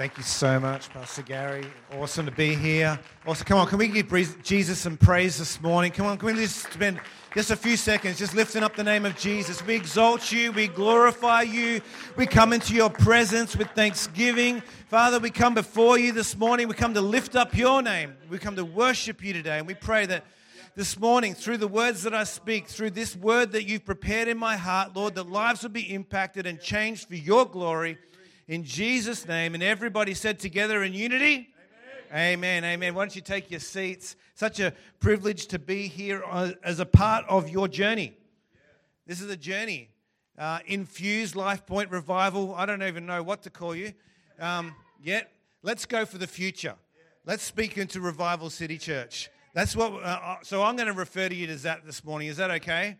Thank you so much, Pastor Gary. Awesome to be here. Also, come on, can we give Jesus some praise this morning? Come on, can we just spend just a few seconds just lifting up the name of Jesus? We exalt you, we glorify you, we come into your presence with thanksgiving. Father, we come before you this morning. We come to lift up your name. We come to worship you today, and we pray that this morning, through the words that I speak, through this word that you've prepared in my heart, Lord, that lives will be impacted and changed for your glory in Jesus' name. And everybody said together in unity, Amen. Amen. Why don't you take your seats? Such a privilege to be here as a part of your journey. This is a journey. Uh, infused Life Point Revival. I don't even know what to call you um, yet. Let's go for the future. Let's speak into Revival City Church. That's what. Uh, uh so I'm going to refer to you as that this morning. Is that okay?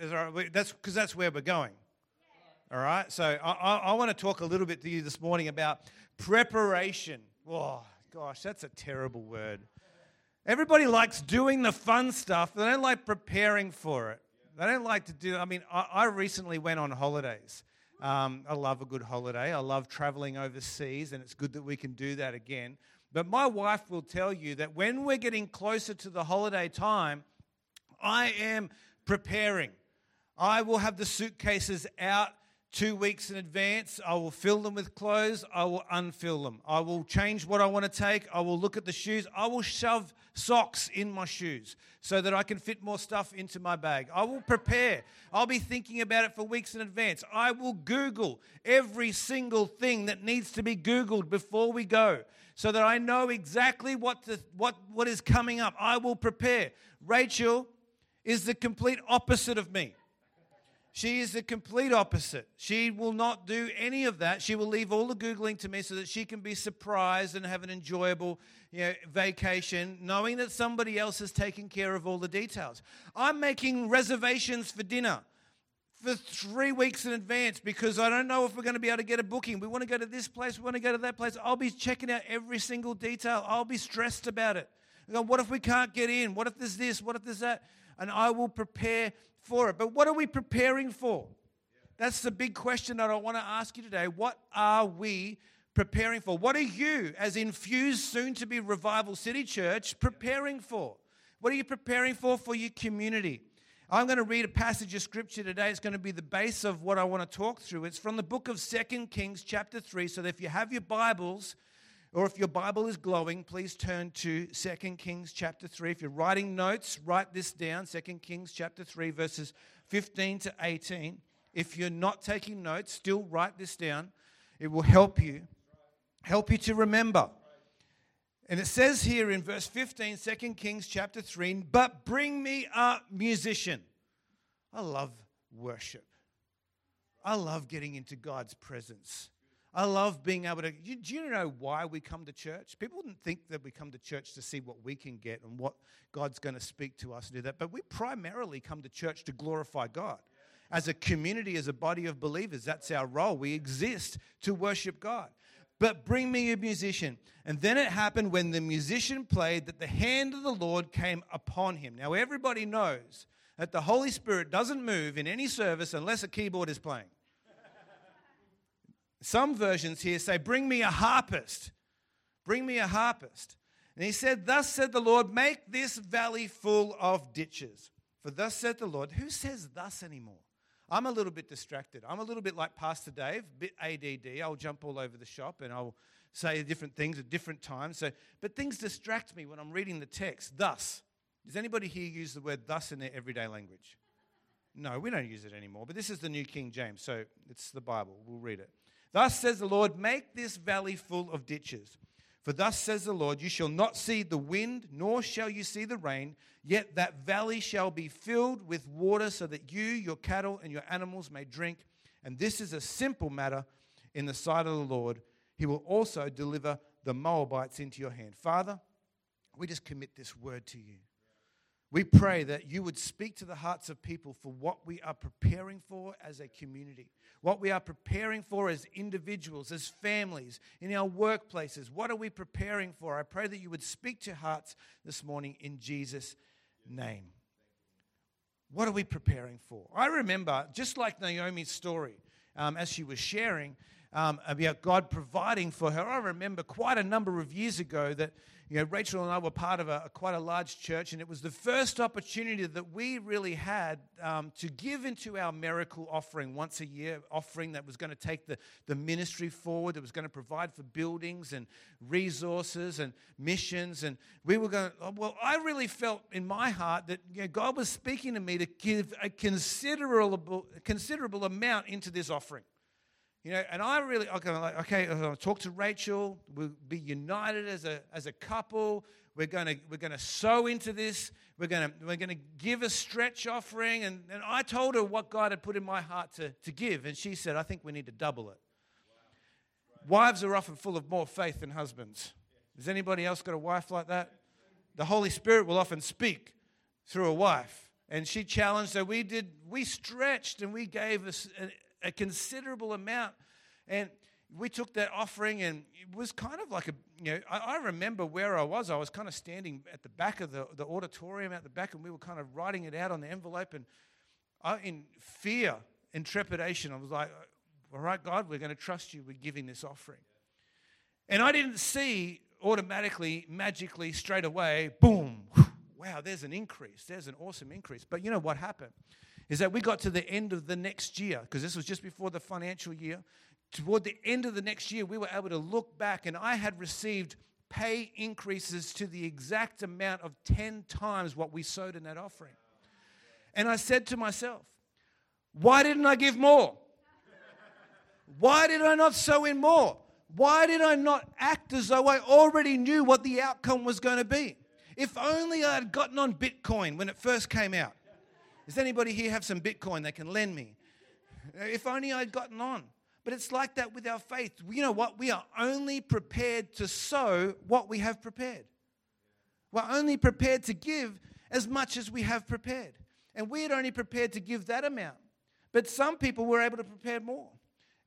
Is, is, that's because that's where we're going. All right. So I, I, I want to talk a little bit to you this morning about preparation. Oh, gosh, that's a terrible word. Everybody likes doing the fun stuff, they don't like preparing for it. They don't like to do, I mean, I, I recently went on holidays. Um, I love a good holiday. I love traveling overseas, and it's good that we can do that again. But my wife will tell you that when we're getting closer to the holiday time, I am preparing. I will have the suitcases out two weeks in advance. I will fill them with clothes. I will unfill them. I will change what I want to take. I will look at the shoes. I will shove socks in my shoes so that I can fit more stuff into my bag. I will prepare. I'll be thinking about it for weeks in advance. I will Google every single thing that needs to be Googled before we go so that I know exactly what, the, what, what is coming up. I will prepare. Rachel is the complete opposite of me. She is the complete opposite. She will not do any of that. She will leave all the Googling to me so that she can be surprised and have an enjoyable you know, vacation, knowing that somebody else has taken care of all the details. I'm making reservations for dinner for three weeks in advance because I don't know if we're going to be able to get a booking. We want to go to this place, we want to go to that place. I'll be checking out every single detail. I'll be stressed about it. What if we can't get in? What if there's this? What if there's that? And I will prepare for it. But what are we preparing for? That's the big question that I want to ask you today. What are we preparing for? What are you, as infused, soon to be Revival City Church, preparing for? What are you preparing for for your community? I'm going to read a passage of scripture today. It's going to be the base of what I want to talk through. It's from the book of Second Kings, chapter 3. So if you have your Bibles, or if your Bible is glowing, please turn to 2 Kings chapter 3. If you're writing notes, write this down 2 Kings chapter 3, verses 15 to 18. If you're not taking notes, still write this down. It will help you, help you to remember. And it says here in verse 15, 2 Kings chapter 3, but bring me a musician. I love worship. I love getting into God's presence. I love being able to. Do you know why we come to church? People wouldn't think that we come to church to see what we can get and what God's going to speak to us and do that. But we primarily come to church to glorify God. As a community, as a body of believers, that's our role. We exist to worship God. But bring me a musician. And then it happened when the musician played that the hand of the Lord came upon him. Now, everybody knows that the Holy Spirit doesn't move in any service unless a keyboard is playing. Some versions here say, Bring me a harpist. Bring me a harpist. And he said, Thus said the Lord, make this valley full of ditches. For thus said the Lord, who says thus anymore? I'm a little bit distracted. I'm a little bit like Pastor Dave, a bit ADD. I'll jump all over the shop and I'll say different things at different times. So, but things distract me when I'm reading the text. Thus. Does anybody here use the word thus in their everyday language? No, we don't use it anymore. But this is the New King James, so it's the Bible. We'll read it. Thus says the Lord, make this valley full of ditches. For thus says the Lord, you shall not see the wind, nor shall you see the rain, yet that valley shall be filled with water, so that you, your cattle, and your animals may drink. And this is a simple matter in the sight of the Lord. He will also deliver the Moabites into your hand. Father, we just commit this word to you. We pray that you would speak to the hearts of people for what we are preparing for as a community, what we are preparing for as individuals, as families, in our workplaces. What are we preparing for? I pray that you would speak to hearts this morning in Jesus' name. What are we preparing for? I remember, just like Naomi's story, um, as she was sharing, um, about God providing for her. I remember quite a number of years ago that you know, Rachel and I were part of a, quite a large church, and it was the first opportunity that we really had um, to give into our miracle offering once a year, offering that was going to take the, the ministry forward, that was going to provide for buildings and resources and missions. And we were going, to, well, I really felt in my heart that you know, God was speaking to me to give a considerable, considerable amount into this offering. You know, and I really, I'm like, okay, I'm to talk to Rachel. We'll be united as a, as a couple. We're going to, we're to sow into this. We're going to, we're to give a stretch offering. And, and I told her what God had put in my heart to, to give. And she said, I think we need to double it. Wives are often full of more faith than husbands. Has anybody else got a wife like that? The Holy Spirit will often speak through a wife. And she challenged her. We did, we stretched and we gave us a considerable amount. And we took that offering, and it was kind of like a, you know, I, I, remember where I was. I was kind of standing at the back of the, the auditorium at the back, and we were kind of writing it out on the envelope. And I, in fear and trepidation, I was like, all right, God, we're going to trust you We're giving this offering. And I didn't see automatically, magically, straight away, boom, wow, there's an increase. There's an awesome increase. But you know what happened? Is that we got to the end of the next year, because this was just before the financial year. Toward the end of the next year, we were able to look back, and I had received pay increases to the exact amount of 10 times what we sowed in that offering. And I said to myself, why didn't I give more? Why did I not sow in more? Why did I not act as though I already knew what the outcome was going to be? If only I had gotten on Bitcoin when it first came out. Does anybody here have some Bitcoin they can lend me? If only I'd gotten on. But it's like that with our faith. You know what? We are only prepared to sow what we have prepared. We're only prepared to give as much as we have prepared. And we had only prepared to give that amount. But some people were able to prepare more.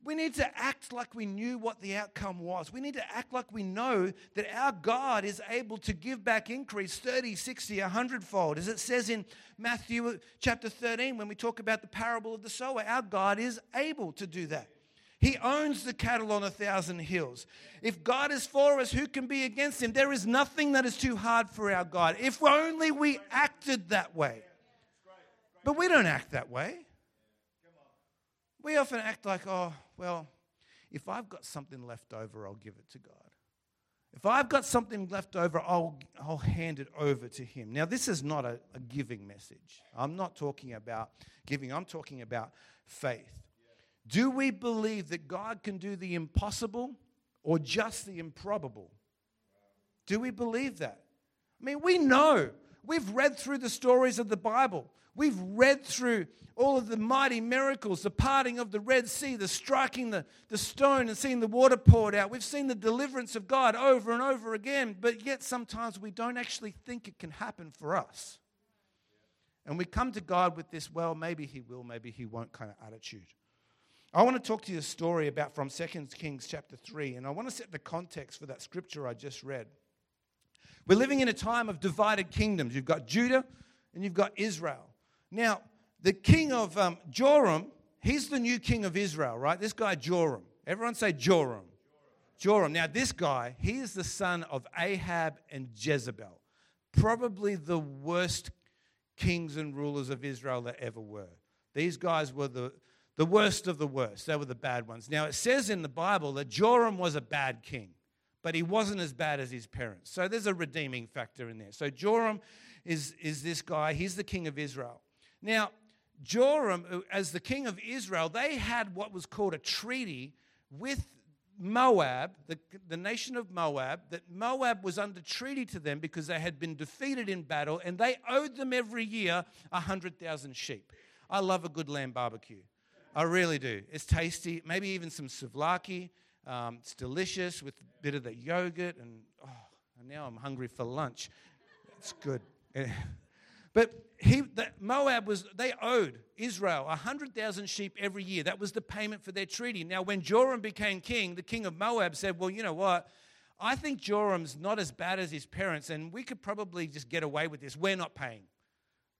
We need to act like we knew what the outcome was. We need to act like we know that our God is able to give back increase 30, 60, 100 fold. As it says in Matthew chapter 13, when we talk about the parable of the sower, our God is able to do that. He owns the cattle on a thousand hills. If God is for us, who can be against him? There is nothing that is too hard for our God. If only we acted that way. But we don't act that way. We often act like, oh, well, if I've got something left over, I'll give it to God. If I've got something left over, I'll, I'll hand it over to Him. Now, this is not a, a giving message. I'm not talking about giving, I'm talking about faith. Do we believe that God can do the impossible or just the improbable? Do we believe that? I mean, we know. We've read through the stories of the Bible. We've read through all of the mighty miracles, the parting of the Red Sea, the striking the, the stone and seeing the water poured out. We've seen the deliverance of God over and over again, but yet sometimes we don't actually think it can happen for us. And we come to God with this, well, maybe He will, maybe He won't kind of attitude. I want to talk to you a story about from 2 Kings chapter 3, and I want to set the context for that scripture I just read. We're living in a time of divided kingdoms. You've got Judah and you've got Israel. Now, the king of um, Joram, he's the new king of Israel, right? This guy, Joram. Everyone say Joram. Joram. Now, this guy, he is the son of Ahab and Jezebel. Probably the worst kings and rulers of Israel that ever were. These guys were the, the worst of the worst. They were the bad ones. Now, it says in the Bible that Joram was a bad king, but he wasn't as bad as his parents. So there's a redeeming factor in there. So Joram is, is this guy, he's the king of Israel. Now, Joram, uh, as the king of Israel, they had what was called a treaty with Moab, the, the nation of Moab, that Moab was under treaty to them because they had been defeated in battle and they owed them every year 100,000 sheep. I love a good lamb barbecue. I really do. It's tasty, maybe even some souvlaki. Um, it's delicious with a bit of the yogurt, and oh, now I'm hungry for lunch. It's good. But he, the, Moab was, they owed Israel 100,000 sheep every year. That was the payment for their treaty. Now, when Joram became king, the king of Moab said, Well, you know what? I think Joram's not as bad as his parents, and we could probably just get away with this. We're not paying.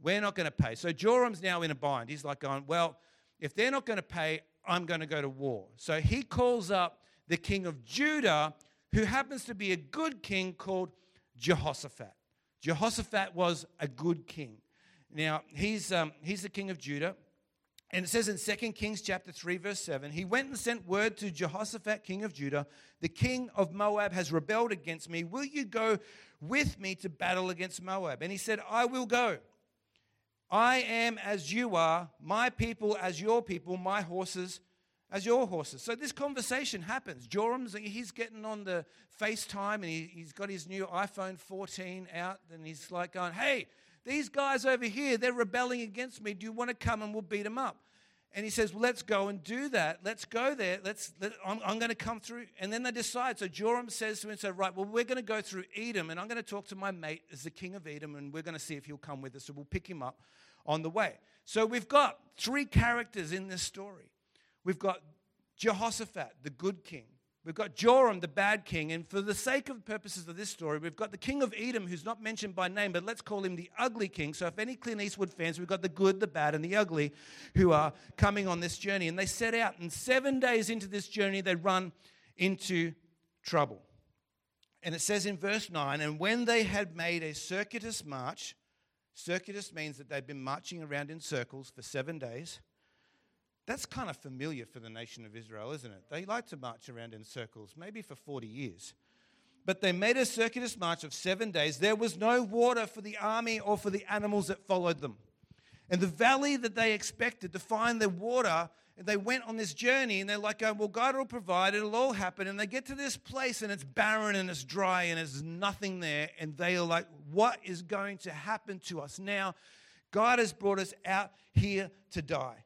We're not going to pay. So Joram's now in a bind. He's like going, Well, if they're not going to pay, I'm going to go to war. So he calls up the king of Judah, who happens to be a good king called Jehoshaphat. Jehoshaphat was a good king. Now, he's, um, he's the king of Judah. And it says in 2 Kings chapter 3, verse 7, he went and sent word to Jehoshaphat, king of Judah, the king of Moab has rebelled against me. Will you go with me to battle against Moab? And he said, I will go. I am as you are, my people as your people, my horses as your horses. So this conversation happens. Joram's he's getting on the FaceTime and he, he's got his new iPhone 14 out and he's like going, Hey, these guys over here, they're rebelling against me. Do you want to come and we'll beat them up? And he says, Well, let's go and do that. Let's go there. Let's, let, I'm, I'm, going to come through. And then they decide. So Joram says to him, so, Right, well, we're going to go through Edom, and I'm going to talk to my mate as the king of Edom, and we're going to see if he'll come with us. So we'll pick him up on the way. So we've got three characters in this story. We've got Jehoshaphat, the good king. We've got Joram, the bad king. And for the sake of purposes of this story, we've got the king of Edom, who's not mentioned by name, but let's call him the ugly king. So if any Clint Eastwood fans, we've got the good, the bad, and the ugly who are coming on this journey. And they set out, and seven days into this journey, they run into trouble. And it says in verse 9, and when they had made a circuitous march, circuitous means that they've been marching around in circles for seven days. That's kind of familiar for the nation of Israel, isn't it? They like to march around in circles, maybe for 40 years. But they made a circuitous march of seven days. There was no water for the army or for the animals that followed them. And the valley that they expected to find the water, they went on this journey and they're like, oh, well, God will provide, it'll all happen. And they get to this place and it's barren and it's dry and there's nothing there. And they are like, what is going to happen to us now? God has brought us out here to die.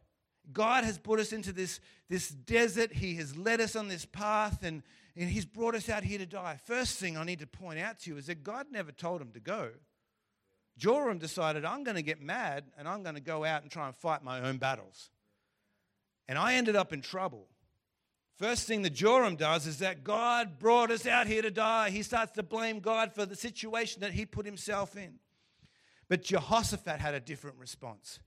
God has brought us into this, this desert. He has led us on this path and, and He's brought us out here to die. First thing I need to point out to you is that God never told him to go. Joram decided, I'm going to get mad and I'm going to go out and try and fight my own battles. And I ended up in trouble. First thing that Joram does is that God brought us out here to die. He starts to blame God for the situation that he put himself in. But Jehoshaphat had a different response.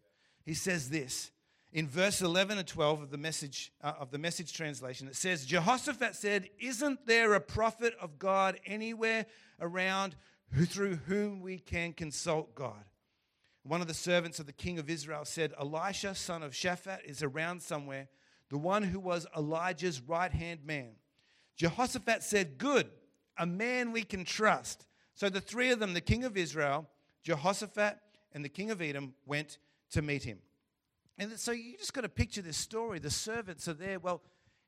He says this in verse 11 and 12 of the message uh, of the message translation it says jehoshaphat said isn't there a prophet of god anywhere around who, through whom we can consult god one of the servants of the king of israel said elisha son of shaphat is around somewhere the one who was elijah's right hand man jehoshaphat said good a man we can trust. So the three of them the king of israel jehoshaphat and the king of edom went to meet him and so you just got to picture this story. The servants are there. Well,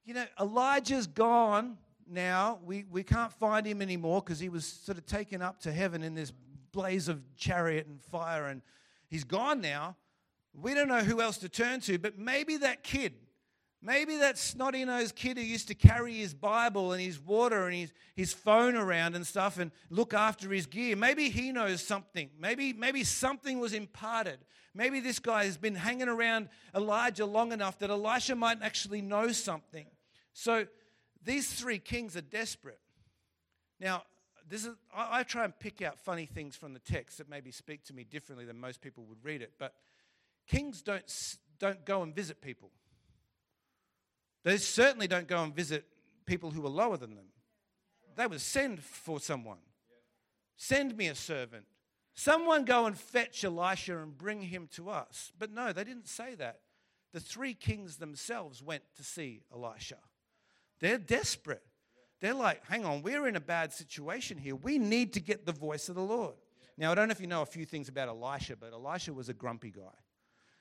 you know, Elijah's gone now. We, we can't find him anymore because he was sort of taken up to heaven in this blaze of chariot and fire, and he's gone now. We don't know who else to turn to, but maybe that kid, maybe that snotty nosed kid who used to carry his Bible and his water and his, his phone around and stuff and look after his gear, maybe he knows something. Maybe, maybe something was imparted. Maybe this guy has been hanging around Elijah long enough that Elisha might actually know something. So these three kings are desperate. Now, this is, I, I try and pick out funny things from the text that maybe speak to me differently than most people would read it, but kings don't, don't go and visit people. They certainly don't go and visit people who are lower than them. They would send for someone. Send me a servant. Someone go and fetch Elisha and bring him to us. But no, they didn't say that. The three kings themselves went to see Elisha. They're desperate. They're like, hang on, we're in a bad situation here. We need to get the voice of the Lord. Now, I don't know if you know a few things about Elisha, but Elisha was a grumpy guy.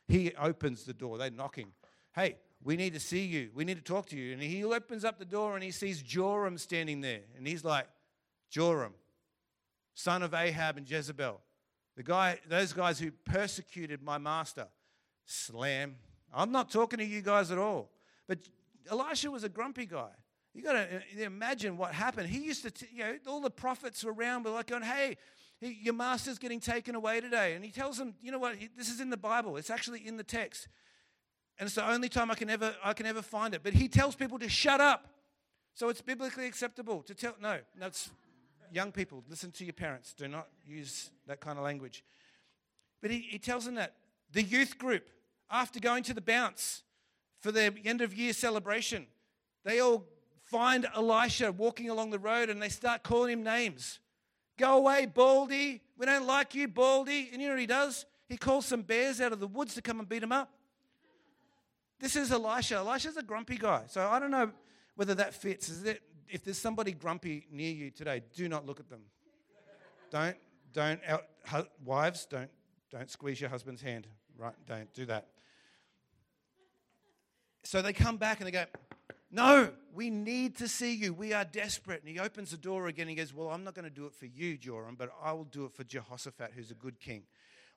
He opens the door, they're knocking. Hey, we need to see you. We need to talk to you. And he opens up the door and he sees Joram standing there. And he's like, Joram, son of Ahab and Jezebel. The guy, those guys who persecuted my master. Slam. I'm not talking to you guys at all. But Elisha was a grumpy guy. You got to imagine what happened. He used to, t- you know, all the prophets were around were like going, hey, your master's getting taken away today. And he tells them, you know what, this is in the Bible. It's actually in the text. And it's the only time I can ever, I can ever find it. But he tells people to shut up. So it's biblically acceptable to tell, no, that's young people, listen to your parents. Do not use that kind of language. But he, he tells them that the youth group, after going to the bounce, for their end of year celebration. They all find Elisha walking along the road and they start calling him names. Go away, Baldy. We don't like you, Baldy. And you know what he does? He calls some bears out of the woods to come and beat him up. This is Elisha. Elisha's a grumpy guy. So I don't know whether that fits. Is it, if there's somebody grumpy near you today, do not look at them. don't, don't, out, wives, don't, don't squeeze your husband's hand. Right? Don't do that. So they come back and they go, No, we need to see you. We are desperate. And he opens the door again. And he goes, Well, I'm not going to do it for you, Joram, but I will do it for Jehoshaphat, who's a good king.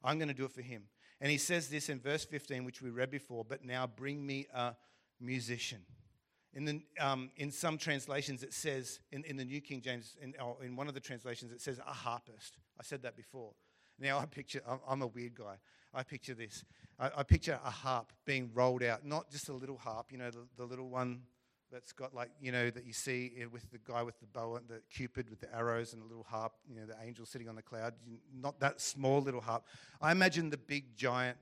I'm going to do it for him. And he says this in verse 15, which we read before, but now bring me a musician. In, the, um, in some translations, it says, in, in the New King James, in, oh, in one of the translations, it says a harpist. I said that before. Now I picture, I'm a weird guy. I picture this. I, I picture a harp being rolled out, not just a little harp, you know, the, the little one that's got like, you know, that you see eh, with the guy with the bow and the cupid with the arrows and a little harp, you know, the angel sitting on the cloud. Not that small little harp. I imagine the big giant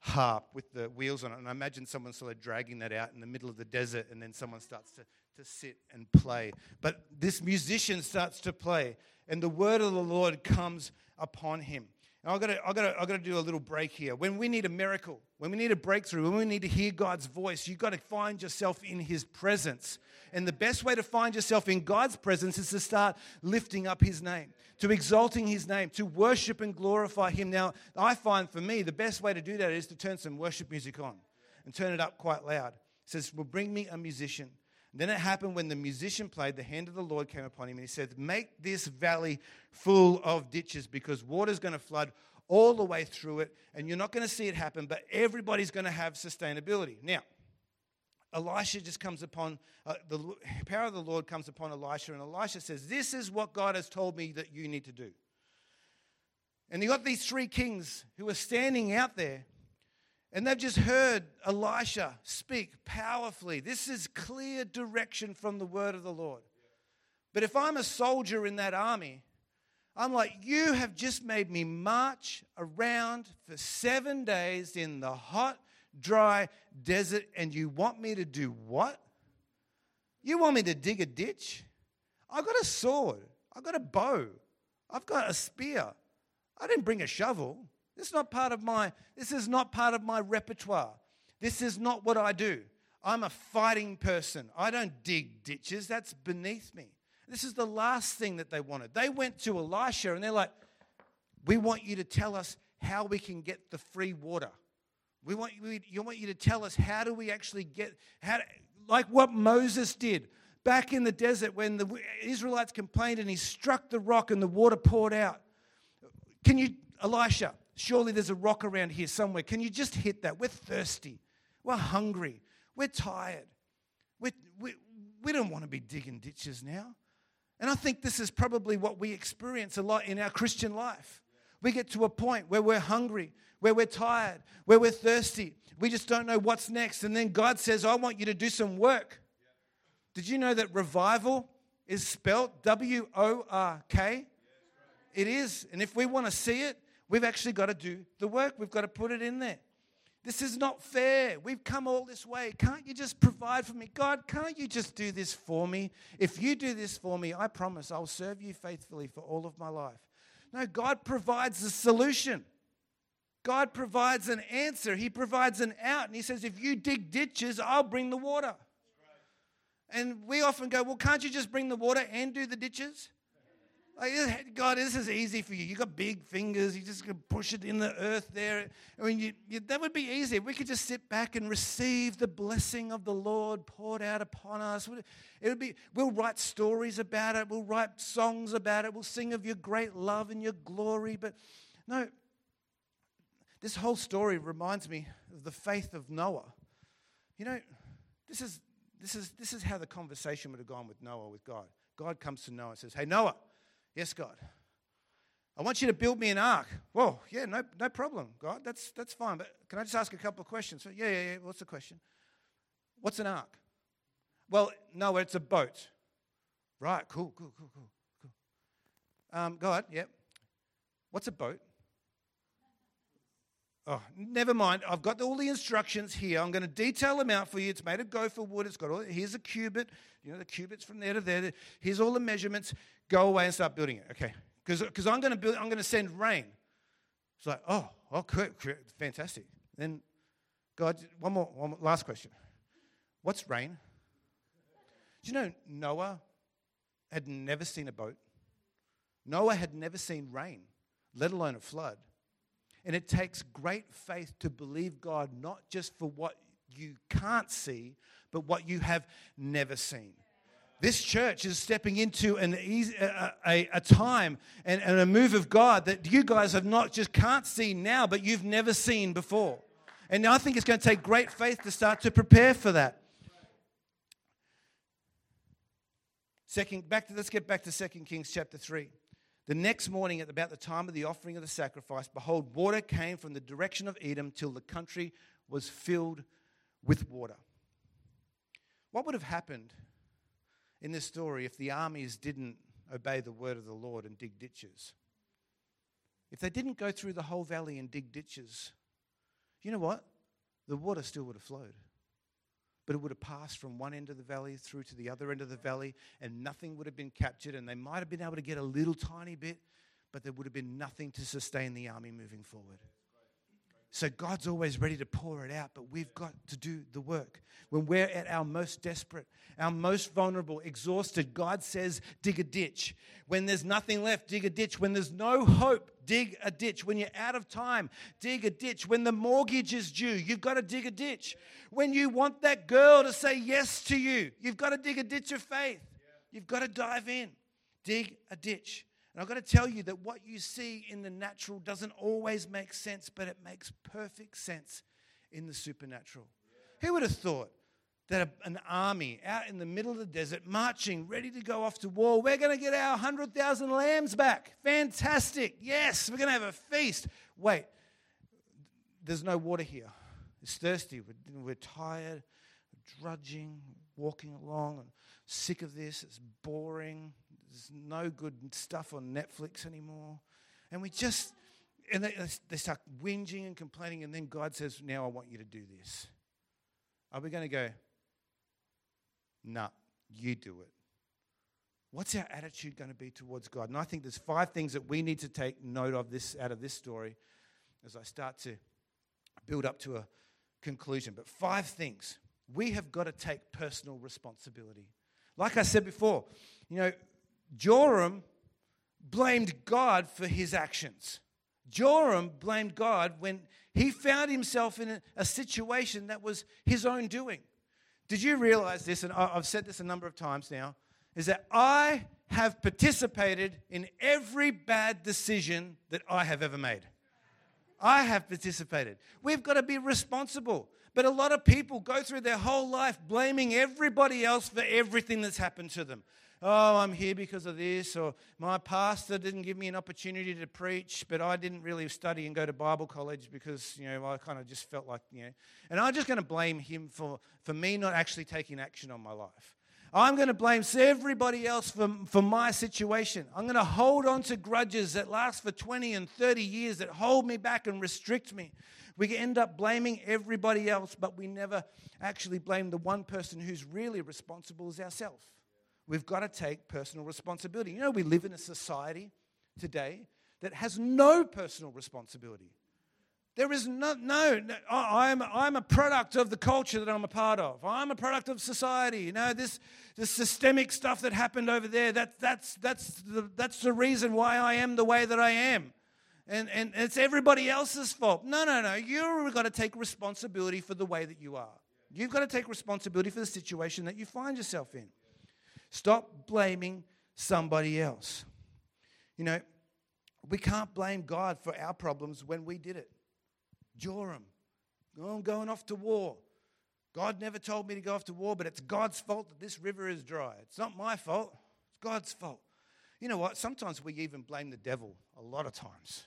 harp with the wheels on it. And I imagine someone sort of dragging that out in the middle of the desert and then someone starts to, to sit and play. But this musician starts to play and the word of the Lord comes upon him. I've got, to, I've, got to, I've got to do a little break here. When we need a miracle, when we need a breakthrough, when we need to hear God's voice, you've got to find yourself in His presence. And the best way to find yourself in God's presence is to start lifting up His name, to exalting His name, to worship and glorify Him. Now, I find for me, the best way to do that is to turn some worship music on and turn it up quite loud. It says, Well, bring me a musician. Then it happened when the musician played, the hand of the Lord came upon him, and he said, Make this valley full of ditches because water's going to flood all the way through it, and you're not going to see it happen, but everybody's going to have sustainability. Now, Elisha just comes upon, uh, the power of the Lord comes upon Elisha, and Elisha says, This is what God has told me that you need to do. And you got these three kings who are standing out there and they've just heard Elisha speak powerfully. This is clear direction from the word of the Lord. But if I'm a soldier in that army, I'm like, you have just made me march around for seven days in the hot, dry desert, and you want me to do what? You want me to dig a ditch? I've got a sword, I've got a bow, I've got a spear. I didn't bring a shovel. This is not part of my this is not part of my repertoire. This is not what I do. I'm a fighting person. I don't dig ditches. That's beneath me. This is the last thing that they wanted. They went to Elisha and they're like, "We want you to tell us how we can get the free water. We want you want you to tell us how do we actually get how like what Moses did back in the desert when the Israelites complained and he struck the rock and the water poured out. Can you Elisha, Surely there's a rock around here somewhere. Can you just hit that? We're thirsty. We're hungry. We're tired. We're, we, we don't want to be digging ditches now. And I think this is probably what we experience a lot in our Christian life. We get to a point where we're hungry, where we're tired, where we're thirsty. We just don't know what's next. And then God says, I want you to do some work. Did you know that revival is spelt W O R K? It is. And if we want to see it, We've actually got to do the work, we've got to put it in there. This is not fair. We've come all this way. Can't you just provide for me? God, can't you just do this for me? If you do this for me, I promise I'll serve you faithfully for all of my life. No, God provides the solution. God provides an answer. He provides an out. And He says, if you dig ditches, I'll bring the water. And we often go, well, can't you just bring the water and do the ditches? Like, God, this is easy for you. You got big fingers. You just can push it in the earth there. I mean, you, you, that would be easy. We could just sit back and receive the blessing of the Lord poured out upon us. It would be. We'll write stories about it. We'll write songs about it. We'll sing of your great love and your glory. But no, this whole story reminds me of the faith of Noah. You know, this is this is this is how the conversation would have gone with Noah with God. God comes to Noah and says, "Hey, Noah." Yes, God. I want you to build me an ark. Whoa, yeah, no, no problem, God. That's, that's fine. But can I just ask a couple of questions? Yeah, yeah, yeah. What's the question? What's an ark? Well, no, it's a boat. Right, cool, cool, cool, cool, cool. Um, God, yep. What's a boat? Oh, never mind. I've got all the instructions here. I'm going to detail them out for you. It's made of gopher wood. It's got all. Here's a cubit. You know the cubits from there to there. Here's all the measurements. Go away and start building it. Okay. Because I'm going to build. I'm going to send rain. It's like, oh, oh, fantastic. Then God, one more, one more, last question. What's rain? Do you know Noah had never seen a boat? Noah had never seen rain, let alone a flood. And it takes great faith to believe God not just for what you can't see, but what you have never seen. This church is stepping into an easy, a, a, a time and, and a move of God that you guys have not just can't see now, but you've never seen before. And I think it's going to take great faith to start to prepare for that. Second, back to, let's get back to 2 Kings chapter 3. The next morning, at about the time of the offering of the sacrifice, behold, water came from the direction of Edom till the country was filled with water. What would have happened in this story if the armies didn't obey the word of the Lord and dig ditches? If they didn't go through the whole valley and dig ditches, you know what? The water still would have flowed but it would have passed from one end of the valley through to the other end of the valley, and nothing would have been captured. And they might have been able to get a little tiny bit, but there would have been nothing to sustain the army moving forward. So God's always ready to pour it out, but we've got to do the work. When we're at our most desperate, our most vulnerable, exhausted, God says, dig a ditch. When there's nothing left, dig a ditch. When there's no hope, dig a ditch. When you're out of time, dig a ditch. When the mortgage is due, you've got to dig a ditch. When you want that girl to say yes to you, you've got to dig a ditch of faith. You've got to dive in, dig a ditch. And I've got to tell you that what you see in the natural doesn't always make sense, but it makes perfect sense in the supernatural. Who would have thought that a, an army out in the middle of the desert, marching, ready to go off to war, we're going to get our 100,000 lambs back? Fantastic. Yes, we're going to have a feast. Wait, there's no water here. It's thirsty. We're, we're tired, drudging, walking along, and sick of this. It's boring. There's no good stuff on Netflix anymore. And we just, and they, they start whinging and complaining, and then God says, Now I want you to do this. Are we going to go, nah, you do it? What's our attitude going to be towards God? And I think there's five things that we need to take note of this out of this story as I start to build up to a conclusion. But five things. We have got to take personal responsibility. Like I said before, you know, Joram blamed God for his actions. Joram blamed God when he found himself in a, situation that was his own doing. Did you realize this? And I've said this a number of times now is that I have participated in every bad decision that I have ever made. I have participated. We've got to be responsible. But a lot of people go through their whole life blaming everybody else for everything that's happened to them oh, I'm here because of this, or my pastor didn't give me an opportunity to preach, but I didn't really study and go to Bible college because, you know, I kind of just felt like, you know, and I'm just going to blame him for, for me not actually taking action on my life. I'm going to blame everybody else for, for my situation. I'm going to hold on to grudges that last for 20 and 30 years that hold me back and restrict me. We end up blaming everybody else, but we never actually blame the one person who's really responsible is ourselves. We've got to take personal responsibility. You know, we live in a society today that has no personal responsibility. There is no, no, no I'm, I'm a product of the culture that I'm a part of. I'm a product of society. You know, this, this systemic stuff that happened over there, that, that's, that's, the, that's the reason why I am the way that I am. And, and it's everybody else's fault. No, no, no. You've got to take responsibility for the way that you are. You've got to take responsibility for the situation that you find yourself in. Stop blaming somebody else. You know, we can't blame God for our problems when we did it. Joram, oh, I'm going off to war. God never told me to go off to war, but it's God's fault that this river is dry. It's not my fault, it's God's fault. You know what? Sometimes we even blame the devil a lot of times.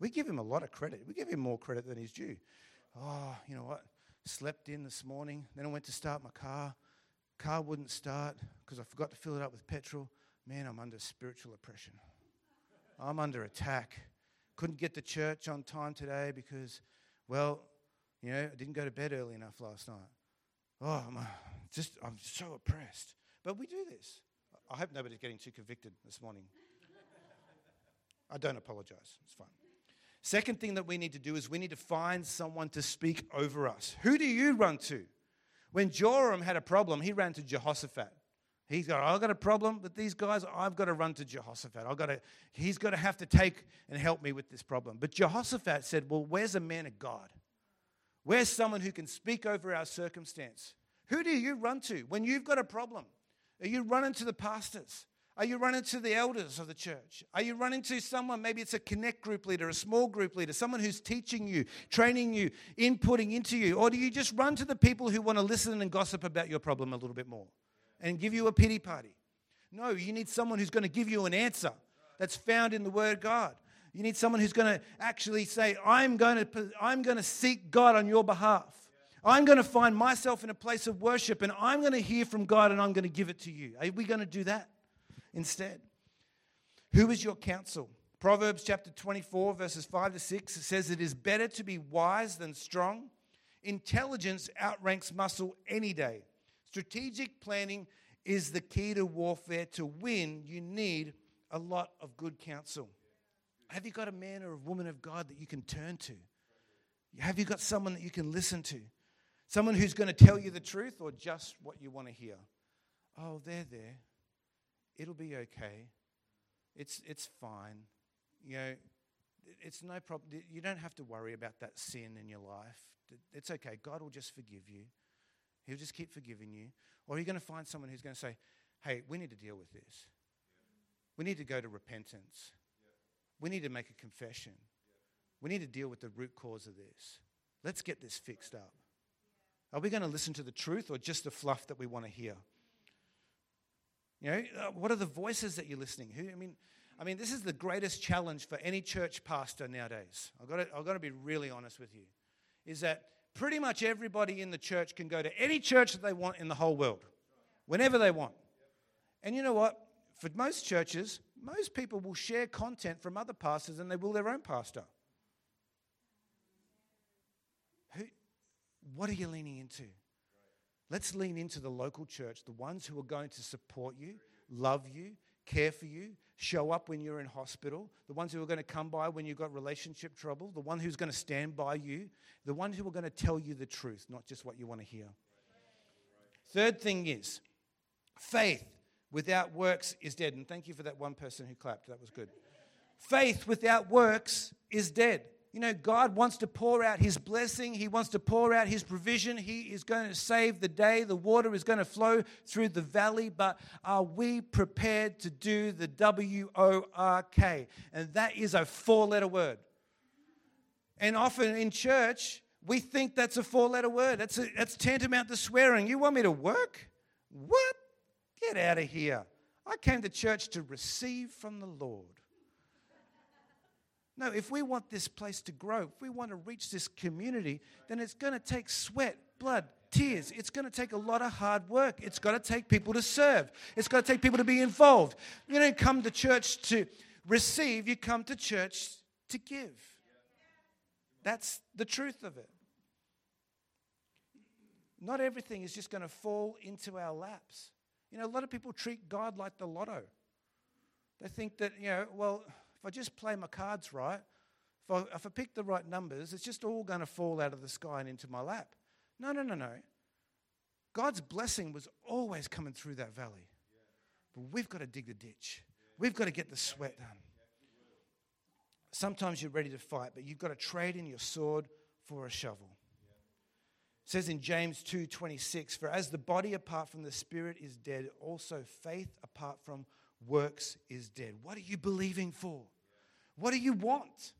We give him a lot of credit. We give him more credit than he's due. Oh, you know what? Slept in this morning, then I went to start my car. Car wouldn't start because I forgot to fill it up with petrol. Man, I'm under spiritual oppression. I'm under attack. Couldn't get to church on time today because Well, you know, I didn't go to bed early enough last night. Oh, I'm uh, just, I'm so oppressed. But we do this. I hope nobody's getting too convicted this morning. I don't apologize. It's fine. Second thing that we need to do is we need to find someone to speak over us. Who do you run to? When Joram had a problem, he ran to Jehoshaphat. He's got, I've got a problem with these guys. I've got to run to Jehoshaphat. I've got to, he's got to have to take and help me with this problem. But Jehoshaphat said, Well, where's a man of God? Where's someone who can speak over our circumstance? Who do you run to when you've got a problem? Are you running to the pastors? Are you running to the elders of the church? Are you running to someone, maybe it's a connect group leader, a small group leader, someone who's teaching you, training you, inputting into you? Or do you just run to the people who want to listen and gossip about your problem a little bit more and give you a pity party? No, you need someone who's going to give you an answer that's found in the Word of God. You need someone who's going to actually say, I'm going to, I'm going to seek God on your behalf. I'm going to find myself in a place of worship and I'm going to hear from God and I'm going to give it to you. Are we going to do that? Instead. Who is your counsel? Proverbs chapter 24, verses 5 to 6 says, It is better to be wise than strong. Intelligence outranks muscle any day. Strategic planning is the key to warfare. To win, you need a lot of good counsel. Have you got a man or a woman of God that you can turn to? Have you got someone that you can listen to? Someone who's going to tell you the truth or just what you want to hear? Oh, they're there. It'll be okay. It's, it's fine. You know, it's no problem. You don't have to worry about that sin in your life. It's okay. God will just forgive you. He'll just keep forgiving you. Or you're going to find someone who's going to say, hey, we need to deal with this. We need to go to repentance. We need to make a confession. We need to deal with the root cause of this. Let's get this fixed up. Are we going to listen to the truth or just the fluff that we want to hear? You know, uh, what are the voices that you're listening? Who, I mean, I mean, this is the greatest challenge for any church pastor nowadays. I've got, to, I've got to be really honest with you. Is that pretty much everybody in the church can go to any church that they want in the whole world, whenever they want. And you know what? For most churches, most people will share content from other pastors than they will their own pastor. Who, what are you leaning into? Let's lean into the local church, the ones who are going to support you, love you, care for you, show up when you're in hospital, the ones who are going to come by when you've got relationship trouble, the one who's going to stand by you, the ones who are going to tell you the truth, not just what you want to hear. Third thing is faith without works is dead. And thank you for that one person who clapped. That was good. Faith without works is dead. You know, God wants to pour out His blessing. He wants to pour out His provision. He is going to save the day. The water is going to flow through the valley. But are we prepared to do the W O R K? And that is a four letter word. And often in church, we think that's a four letter word. That's, a, that's tantamount to swearing. You want me to work? What? Get out of here. I came to church to receive from the Lord. No, if we want this place to grow, if we want to reach this community, then it's going to take sweat, blood, tears. It's going to take a lot of hard work. It's got to take people to serve. It's got to take people to be involved. You don't come to church to receive, you come to church to give. That's the truth of it. Not everything is just going to fall into our laps. You know, a lot of people treat God like the lotto. They think that, you know, well, if I just play my cards right, if I, if I pick the right numbers, it's just all going to fall out of the sky and into my lap. No, no, no, no. God's blessing was always coming through that valley. But we've got to dig the ditch. We've got to get the sweat done. Sometimes you're ready to fight, but you've got to trade in your sword for a shovel. It says in James 2:26, "For as the body apart from the spirit is dead, also faith apart from works is dead." What are you believing for? What do you want?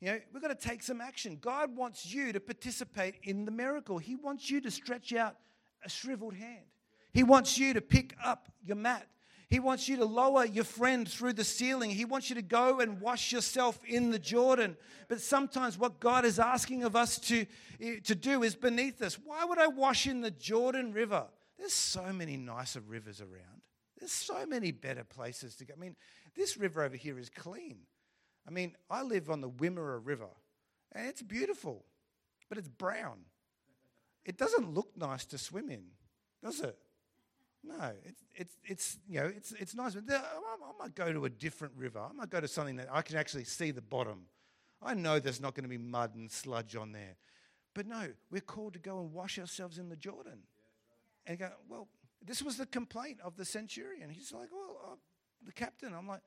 You know, we've got to take some action. God wants you to participate in the miracle. He wants you to stretch out a shriveled hand. He wants you to pick up your mat. He wants you to lower your friend through the ceiling. He wants you to go and wash yourself in the Jordan. But sometimes what God is asking of us to, eh, to do is beneath us. Why would I wash in the Jordan River? There's so many nicer rivers around. There's so many better places to go. I mean, this river over here is clean. I mean, I live on the Wimmera River, and it's beautiful. but it's brown. It doesn't look nice to swim in, does it? No, it's, it's, it's, you know, it's, it's nice. But I, might go to a different river. I might go to something that I can actually see the bottom. I know there's not going to be mud and sludge on there. But no, we're called to go and wash ourselves in the Jordan. And go, well, this was the complaint of the centurion. He's like, well, uh, the captain. I'm like,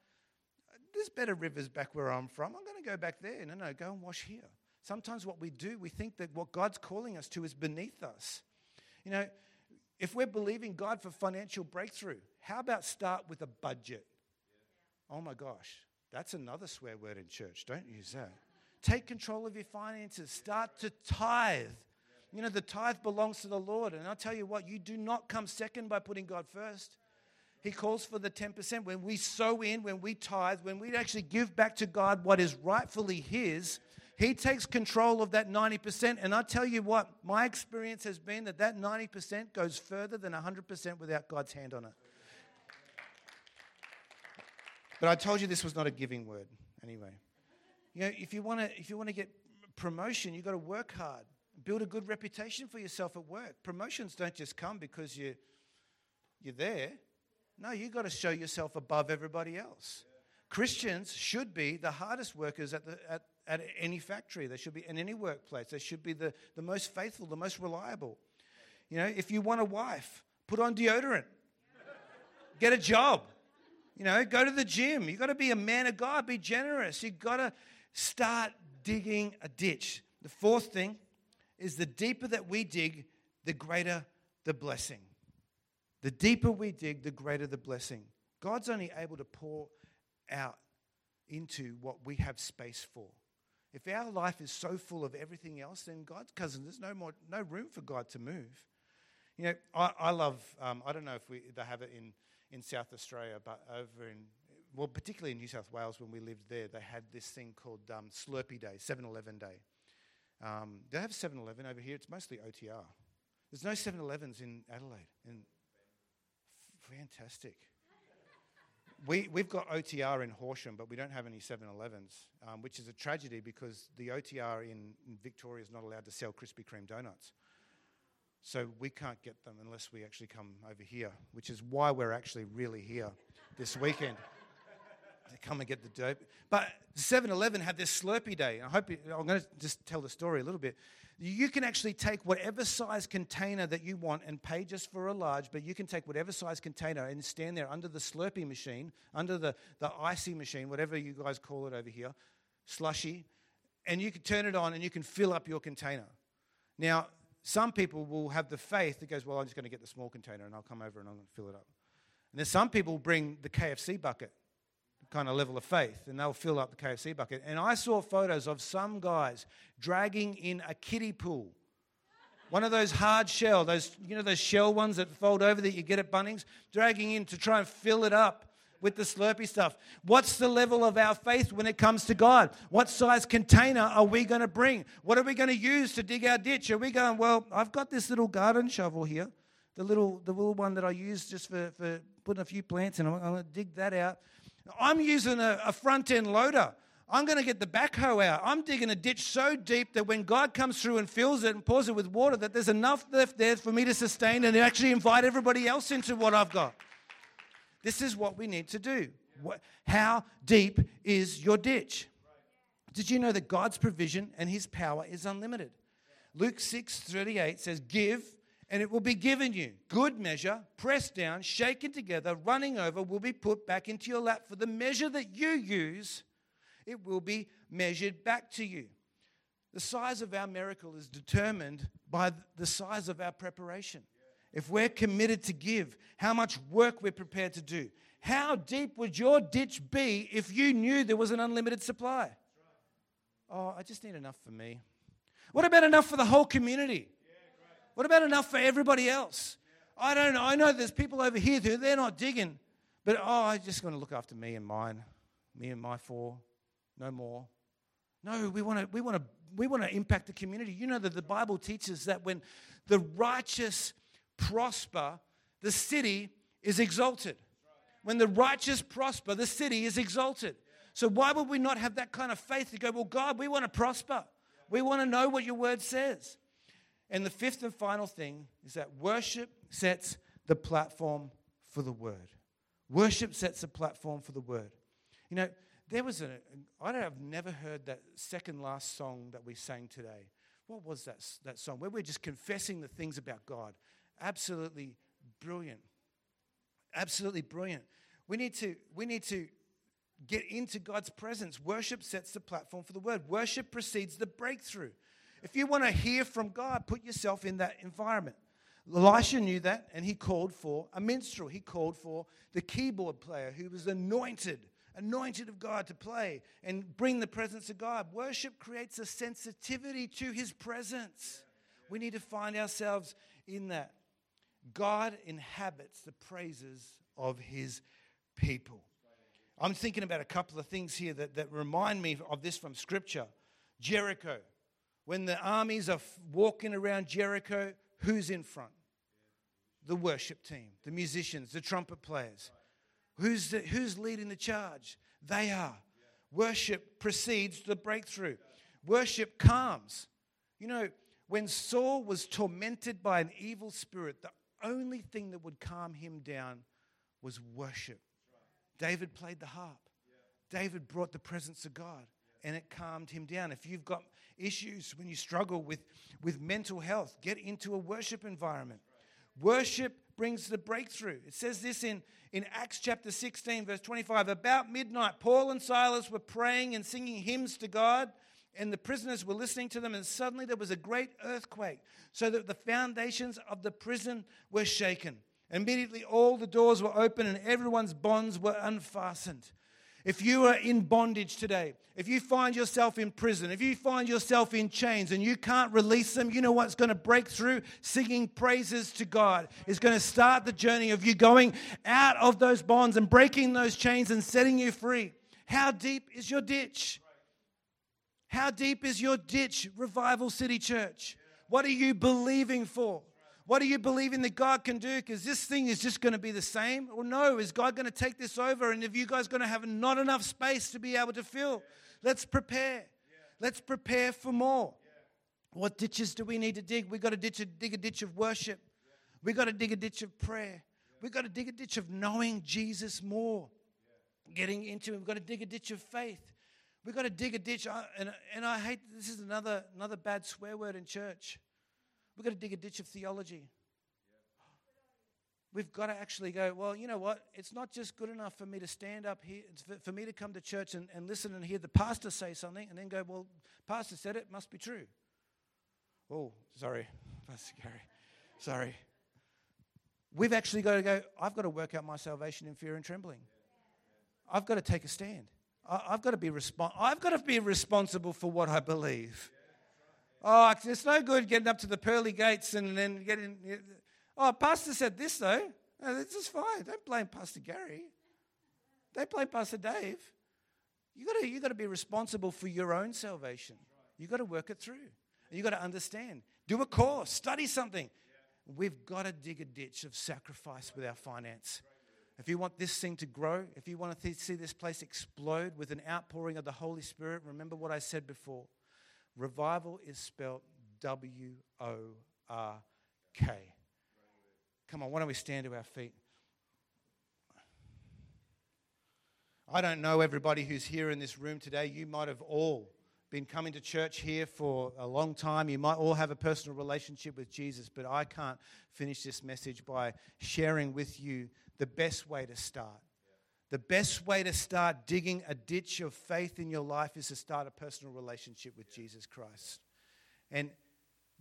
there's better rivers back where I'm from. I'm going to go back there. No, no, go and wash here. Sometimes what we do, we think that what God's calling us to is beneath us. You know, if we're believing God for financial breakthrough, how about start with a budget? Oh my gosh, that's another swear word in church. Don't use that. Take control of your finances. Start to tithe. You know, the tithe belongs to the Lord. And I'll tell you what, you do not come second by putting God first. He calls for the 10%. When we sow in, when we tithe, when we actually give back to God what is rightfully His, He takes control of that 90%. And I tell you what, my experience has been that that 90% goes further than 100% without God's hand on it. But I told you this was not a giving word anyway. You know, if you want to if you want to get promotion, you've got to work hard. Build a good reputation for yourself at work. Promotions don't just come because you you're there. No, you've got to show yourself above everybody else. Christians should be the hardest workers at, the, at, at any factory. They should be in any workplace. They should be the, the most faithful, the most reliable. You know, if you want a wife, put on deodorant, get a job. You know, go to the gym. You've got to be a man of God, be generous. You've got to start digging a ditch. The fourth thing is the deeper that we dig, the greater the blessing. The deeper we dig, the greater the blessing. God's only able to pour out into what we have space for. If our life is so full of everything else, then God's cousin, there's no more, no room for God to move. You know, I, I love. Um, I don't know if we they have it in in South Australia, but over in well, particularly in New South Wales when we lived there, they had this thing called um, Slurpee Day, 7-Eleven Day. Um, they have 7-Eleven over here. It's mostly OTR. There's no 7-Elevens in Adelaide. And fantastic. We, we've got OTR in Horsham, but we don't have any 7-Elevens, um, which is a tragedy because the OTR in, in Victoria is not allowed to sell Krispy Kreme donuts. So we can't get them unless we actually come over here, which is why we're actually really here this weekend. To come and get the dope. But 7 Eleven had this Slurpee Day. I hope you, I'm going to just tell the story a little bit. You can actually take whatever size container that you want and pay just for a large, but you can take whatever size container and stand there under the Slurpee machine, under the, the icy machine, whatever you guys call it over here, slushy, and you can turn it on and you can fill up your container. Now, some people will have the faith that goes, Well, I'm just going to get the small container and I'll come over and I'll fill it up. And then some people bring the KFC bucket kind of level of faith and they'll fill up the KFC bucket. And I saw photos of some guys dragging in a kiddie pool. One of those hard shell, those you know those shell ones that fold over that you get at Bunnings, dragging in to try and fill it up with the slurpy stuff. What's the level of our faith when it comes to God? What size container are we going to bring? What are we going to use to dig our ditch? Are we going, well, I've got this little garden shovel here, the little, the little one that I use just for, for putting a few plants in. I'm, I'm going to dig that out. I'm using a, a front end loader. I'm going to get the backhoe out. I'm digging a ditch so deep that when God comes through and fills it and pours it with water, that there's enough left there for me to sustain and actually invite everybody else into what I've got. This is what we need to do. How deep is your ditch? Did you know that God's provision and his power is unlimited? Luke 6 38 says, Give, and it will be given you. Good measure, pressed down, shaken together, running over, will be put back into your lap. For the measure that you use, it will be measured back to you. The size of our miracle is determined by the size of our preparation if we're committed to give, how much work we're prepared to do. How deep would your ditch be if you knew there was an unlimited supply? Oh, I just need enough for me. What about enough for the whole community? What about enough for everybody else? I don't know. I know there's people over here who they're not digging, but oh, I just want to look after me and mine, me and my four, no more. No, we want to we want to we want to impact the community. You know that the Bible teaches that when the righteous prosper, the city is exalted. When the righteous prosper, the city is exalted. So, why would we not have that kind of faith to go, well, God, we want to prosper? We want to know what your word says. And the fifth and final thing is that worship sets the platform for the word. Worship sets the platform for the word. You know, there was a, I don't, I've never heard that second last song that we sang today. What was that, that song? Where we're just confessing the things about God. Absolutely brilliant. Absolutely brilliant. We need to, we need to get into God's presence. Worship sets the platform for the word. Worship precedes the breakthrough. If you want to hear from God, put yourself in that environment. Elisha knew that, and he called for a minstrel. He called for the keyboard player who was anointed, anointed of God to play and bring the presence of God. Worship creates a sensitivity to his presence. We need to find ourselves in that. God inhabits the praises of his people. I'm thinking about a couple of things here that, that remind me of this from Scripture. Jericho. When the armies are walking around Jericho, who's in front? The worship team, the musicians, the trumpet players. Who's, the, who's leading the charge? They are. Worship precedes the breakthrough. Worship calms. You know, when Saul was tormented by an evil spirit, the only thing that would calm him down was worship. David played the harp. David brought the presence of God and it calmed him down. If you've got issues when you struggle with, with mental health, get into a worship environment. Worship brings the breakthrough. It says this in, in Acts chapter 16, verse 25. About midnight, Paul and Silas were praying and singing hymns to God, and the prisoners were listening to them, and suddenly there was a great earthquake, so that the foundations of the prison were shaken. Immediately, all the doors were open and everyone's bonds were unfastened. If you are in bondage today, if you find yourself in prison, if you find yourself in chains and you can't release them, you know what's going to break through? Singing praises to God is going to start the journey of you going out of those bonds and breaking those chains and setting you free. How deep is your ditch? How deep is your ditch, Revival City Church? What are you believing for? What are you believing that God can do? Because this thing is just going to be the same? Or no, is God going to take this over? And if you guys going to have not enough space to be able to fill, let's prepare. Let's prepare for more. What ditches do we need to dig? We've got to ditch a, dig a ditch of worship. We've got to dig a ditch of prayer. We've got to dig a ditch of knowing Jesus more, getting into Him. We've got to dig a ditch of faith. We've got to dig a ditch. And, and I hate this is another, another bad swear word in church. We've got to dig a ditch of theology. We've got to actually go, well, you know what? It's not just good enough for me to stand up here, it's for, me to come to church and, and listen and hear the pastor say something and then go, well, pastor said it, must be true. Oh, sorry, Pastor Gary. Sorry. We've actually got to go, I've got to work out my salvation in fear and trembling. I've got to take a stand. I, have got to be respon- I've got to be responsible for what I believe. Oh, it's no good getting up to the pearly gates and then getting. Oh, Pastor said this though. This is fine. Don't blame Pastor Gary. Don't blame Pastor Dave. You got to you got to be responsible for your own salvation. You got to work it through. You got to understand. Do a course. Study something. We've got to dig a ditch of sacrifice with our finance. If you want this thing to grow, if you want to see this place explode with an outpouring of the Holy Spirit, remember what I said before. Revival is spelled W O R K. Come on, why don't we stand to our feet? I don't know everybody who's here in this room today. You might have all been coming to church here for a long time. You might all have a personal relationship with Jesus, but I can't finish this message by sharing with you the best way to start. The best way to start digging a ditch of faith in your life is to start a personal relationship with Jesus Christ. And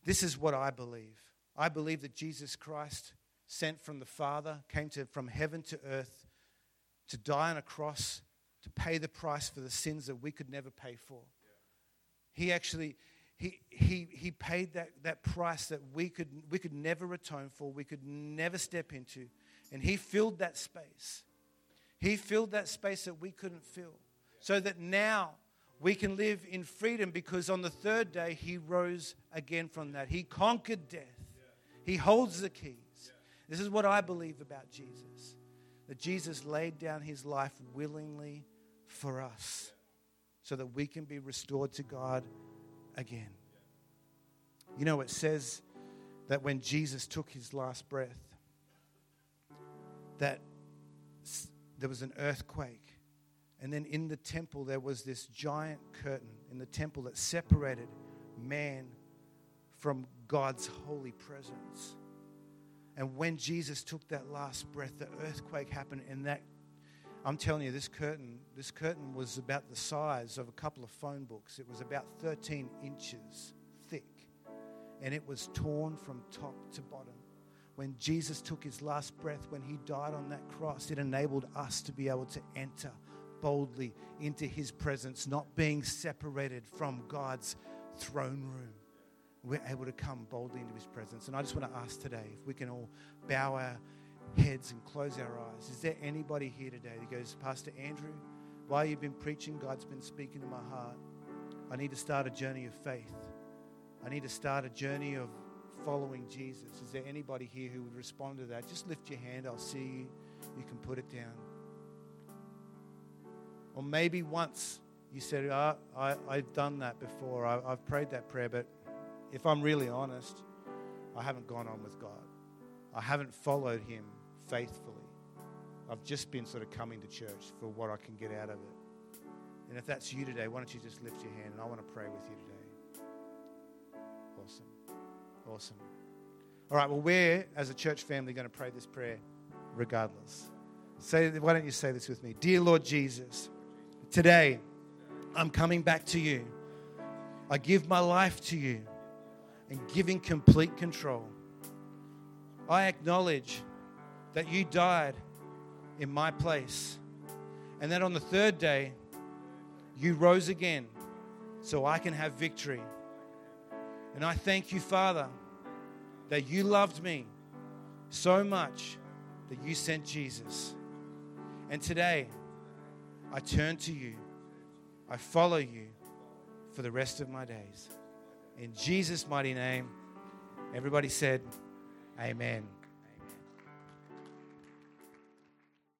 this is what I believe. I believe that Jesus Christ, sent from the Father, came to, from heaven to earth to die on a cross, to pay the price for the sins that we could never pay for. He actually, he, he, he paid that, that price that we could, we could never atone for, we could never step into. And he filled that space. He filled that space that we couldn't fill. So that now we can live in freedom because on the third day he rose again from that. He conquered death, he holds the keys. This is what I believe about Jesus that Jesus laid down his life willingly for us so that we can be restored to God again. You know, it says that when Jesus took his last breath, that there was an earthquake. And then in the temple, there was this giant curtain in the temple that separated man from God's holy presence. And when Jesus took that last breath, the earthquake happened, and that I'm telling you, this curtain, this curtain was about the size of a couple of phone books. It was about 13 inches thick, and it was torn from top to bottom. When Jesus took his last breath, when he died on that cross, it enabled us to be able to enter boldly into his presence, not being separated from God's throne room. We're able to come boldly into his presence. And I just want to ask today if we can all bow our heads and close our eyes. Is there anybody here today that goes, Pastor Andrew, while you've been preaching, God's been speaking to my heart. I need to start a journey of faith. I need to start a journey of following Jesus. Is there anybody here who would respond to that? Just lift your hand. I'll see you. You can put it down. Or maybe once you said, oh, I, I've done that before. I, I've prayed that prayer, but if I'm really honest, I haven't gone on with God. I haven't followed Him faithfully. I've just been sort of coming to church for what I can get out of it. And if that's you today, why don't you just lift your hand and I want to pray with you today. Awesome. Awesome. All right, well, we're, as a church family, going to pray this prayer regardless. Say, why don't you say this with me? Dear Lord Jesus, today I'm coming back to you. I give my life to you and giving complete control. I acknowledge that you died in my place and that on the third day you rose again so I can have victory. And I thank you, Father, that you loved me so much that you sent Jesus. And today, I turn to you. I follow you for the rest of my days. In Jesus' mighty name, everybody said, Amen.